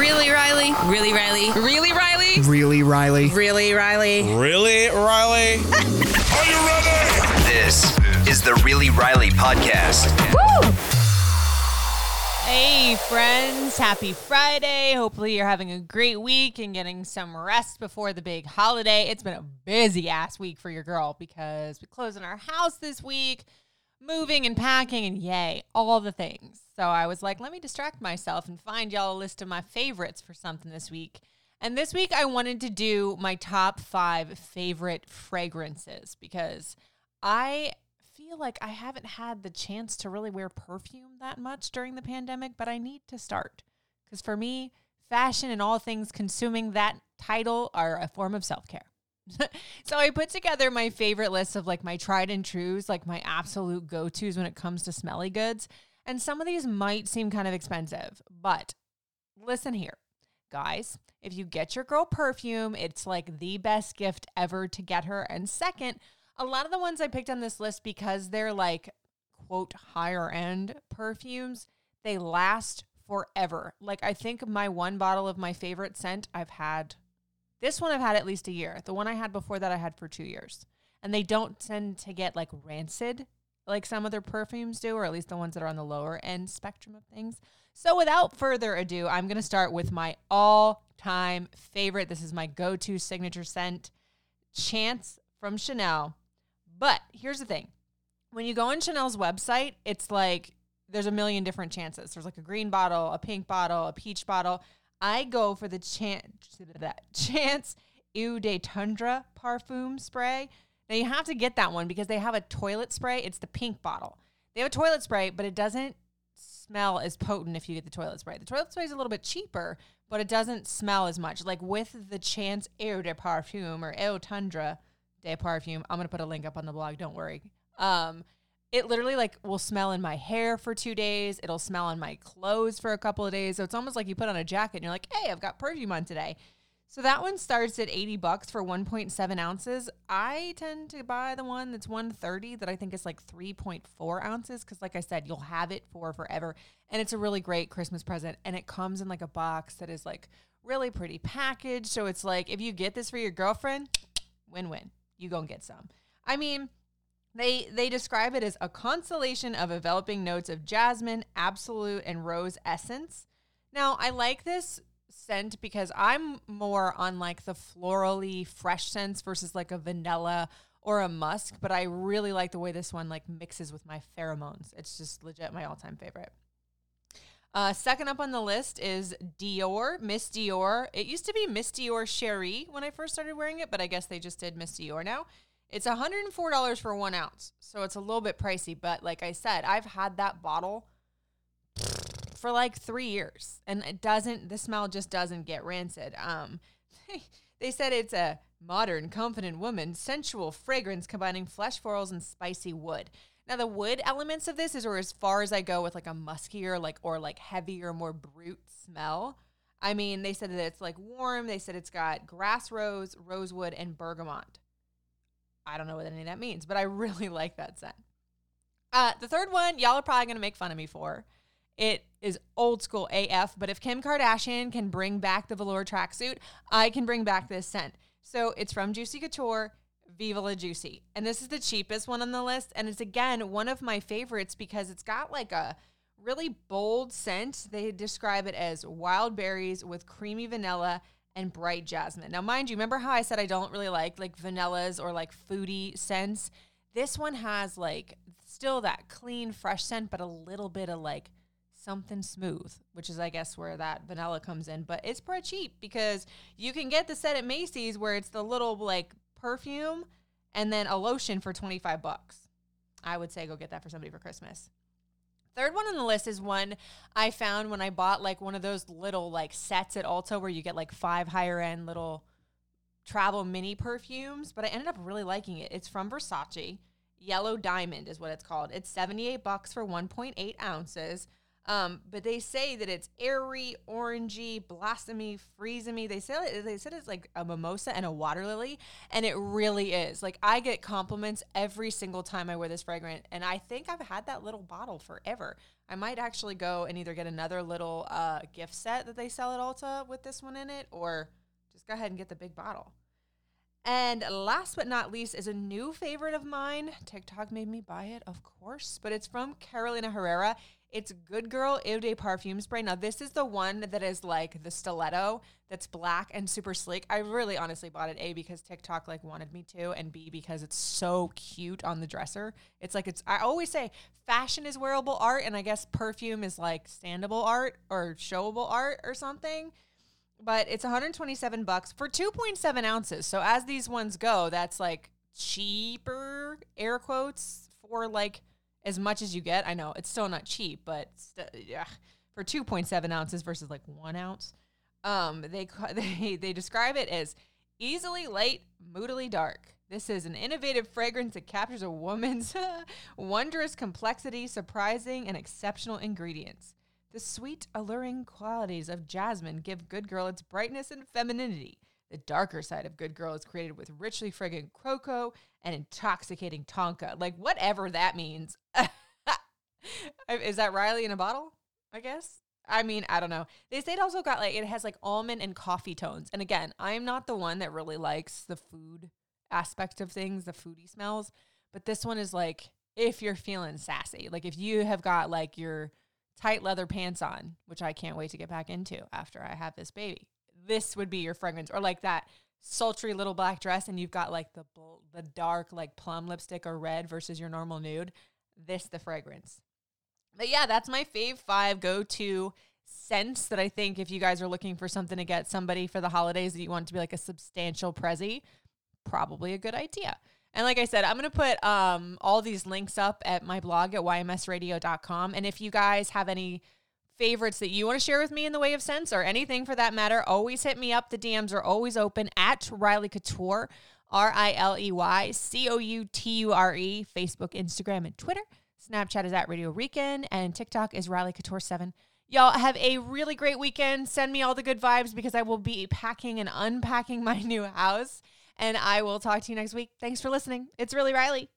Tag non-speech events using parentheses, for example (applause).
Really, Riley? Really, Riley? Really, Riley? Really, Riley? Really, Riley? Really, Riley? Are you ready? This is the Really Riley podcast. Woo! Hey, friends. Happy Friday. Hopefully, you're having a great week and getting some rest before the big holiday. It's been a busy ass week for your girl because we closed in our house this week, moving and packing, and yay, all the things. So I was like, let me distract myself and find y'all a list of my favorites for something this week. And this week, I wanted to do my top five favorite fragrances because I feel like I haven't had the chance to really wear perfume that much during the pandemic, but I need to start. Because for me, fashion and all things consuming that title are a form of self care. (laughs) so I put together my favorite list of like my tried and trues, like my absolute go tos when it comes to smelly goods. And some of these might seem kind of expensive, but listen here, guys. If you get your girl perfume, it's like the best gift ever to get her. And second, a lot of the ones I picked on this list because they're like, quote, higher end perfumes, they last forever. Like, I think my one bottle of my favorite scent I've had, this one I've had at least a year. The one I had before that I had for two years. And they don't tend to get like rancid like some other perfumes do, or at least the ones that are on the lower end spectrum of things. So, without further ado, I'm going to start with my all time favorite. This is my go to signature scent, Chance from Chanel. But here's the thing when you go on Chanel's website, it's like there's a million different chances. There's like a green bottle, a pink bottle, a peach bottle. I go for the chance, that (laughs) Chance Eau de Tendre parfum spray. Now you have to get that one because they have a toilet spray. It's the pink bottle. They have a toilet spray, but it doesn't smell as potent if you get the toilet spray. The toilet spray is a little bit cheaper, but it doesn't smell as much. Like with the Chance Eau de Parfum or Eau Tendre de Parfum, I'm gonna put a link up on the blog. Don't worry. Um, it literally like will smell in my hair for two days. It'll smell on my clothes for a couple of days. So it's almost like you put on a jacket and you're like, hey, I've got perfume on today. So that one starts at 80 bucks for 1.7 ounces. I tend to buy the one that's 130 that I think is like 3.4 ounces because, like I said, you'll have it for forever. And it's a really great Christmas present. And it comes in like a box that is like really pretty packaged. So it's like if you get this for your girlfriend, win win. You go and get some. I mean, they they describe it as a constellation of enveloping notes of jasmine, absolute, and rose essence. Now, I like this scent because I'm more on like the florally fresh scents versus like a vanilla or a musk, but I really like the way this one like mixes with my pheromones. It's just legit my all-time favorite. Uh, second up on the list is Dior, Miss Dior. It used to be Miss Dior Cherie when I first started wearing it, but I guess they just did Miss Dior now. It's $104 for one ounce, so it's a little bit pricey, but like I said, I've had that bottle for like three years, and it doesn't. The smell just doesn't get rancid. Um, (laughs) they said it's a modern, confident woman, sensual fragrance combining flesh florals and spicy wood. Now the wood elements of this is or as far as I go with like a muskier, like or like heavier, more brute smell. I mean, they said that it's like warm. They said it's got Grasse rose, rosewood, and bergamot. I don't know what any of that means, but I (laughs) really like that scent. Uh, the third one, y'all are probably gonna make fun of me for. It is old school AF, but if Kim Kardashian can bring back the velour tracksuit, I can bring back this scent. So it's from Juicy Couture, Viva La Juicy. And this is the cheapest one on the list. And it's again one of my favorites because it's got like a really bold scent. They describe it as wild berries with creamy vanilla and bright jasmine. Now, mind you, remember how I said I don't really like like vanillas or like foodie scents? This one has like still that clean, fresh scent, but a little bit of like something smooth, which is, I guess, where that vanilla comes in. But it's pretty cheap because you can get the set at Macy's where it's the little like perfume and then a lotion for 25 bucks. I would say go get that for somebody for Christmas. Third one on the list is one I found when I bought like one of those little like sets at Ulta where you get like five higher end little travel mini perfumes, but I ended up really liking it. It's from Versace. Yellow Diamond is what it's called. It's 78 bucks for 1.8 ounces. Um, but they say that it's airy, orangey, blossomy, freezy. They say they said it's like a mimosa and a water lily, and it really is. Like I get compliments every single time I wear this fragrance, and I think I've had that little bottle forever. I might actually go and either get another little uh, gift set that they sell at Ulta with this one in it, or just go ahead and get the big bottle. And last but not least is a new favorite of mine. TikTok made me buy it, of course, but it's from Carolina Herrera. It's Good Girl Eau de Parfum Spray. Now, this is the one that is like the stiletto that's black and super sleek. I really honestly bought it A because TikTok like wanted me to, and B because it's so cute on the dresser. It's like it's I always say fashion is wearable art, and I guess perfume is like standable art or showable art or something but it's 127 bucks for 2.7 ounces. So as these ones go, that's like cheaper air quotes for like as much as you get. I know it's still not cheap, but st- yeah, for 2.7 ounces versus like one ounce. Um, they (laughs) they they describe it as easily light, moodily dark. This is an innovative fragrance that captures a woman's (laughs) wondrous complexity, surprising and exceptional ingredients. The sweet, alluring qualities of jasmine give Good Girl its brightness and femininity. The darker side of Good Girl is created with richly fragrant cocoa and intoxicating tonka. Like, whatever that means. (laughs) is that Riley in a bottle? I guess. I mean, I don't know. They say it also got like, it has like almond and coffee tones. And again, I am not the one that really likes the food aspect of things, the foodie smells. But this one is like, if you're feeling sassy, like if you have got like your tight leather pants on, which I can't wait to get back into after I have this baby. This would be your fragrance, or like that sultry little black dress, and you've got like the the dark like plum lipstick or red versus your normal nude. This the fragrance. But yeah, that's my fave five go to scents that I think if you guys are looking for something to get somebody for the holidays that you want to be like a substantial prezi, probably a good idea. And like I said, I'm going to put um, all these links up at my blog at ymsradio.com. And if you guys have any favorites that you want to share with me in the way of sense or anything for that matter, always hit me up. The DMs are always open at Riley Couture, R I L E Y C O U T U R E, Facebook, Instagram, and Twitter. Snapchat is at Radio Rican, and TikTok is Riley Couture7. Y'all have a really great weekend. Send me all the good vibes because I will be packing and unpacking my (laughs) new house. And I will talk to you next week. Thanks for listening. It's really Riley.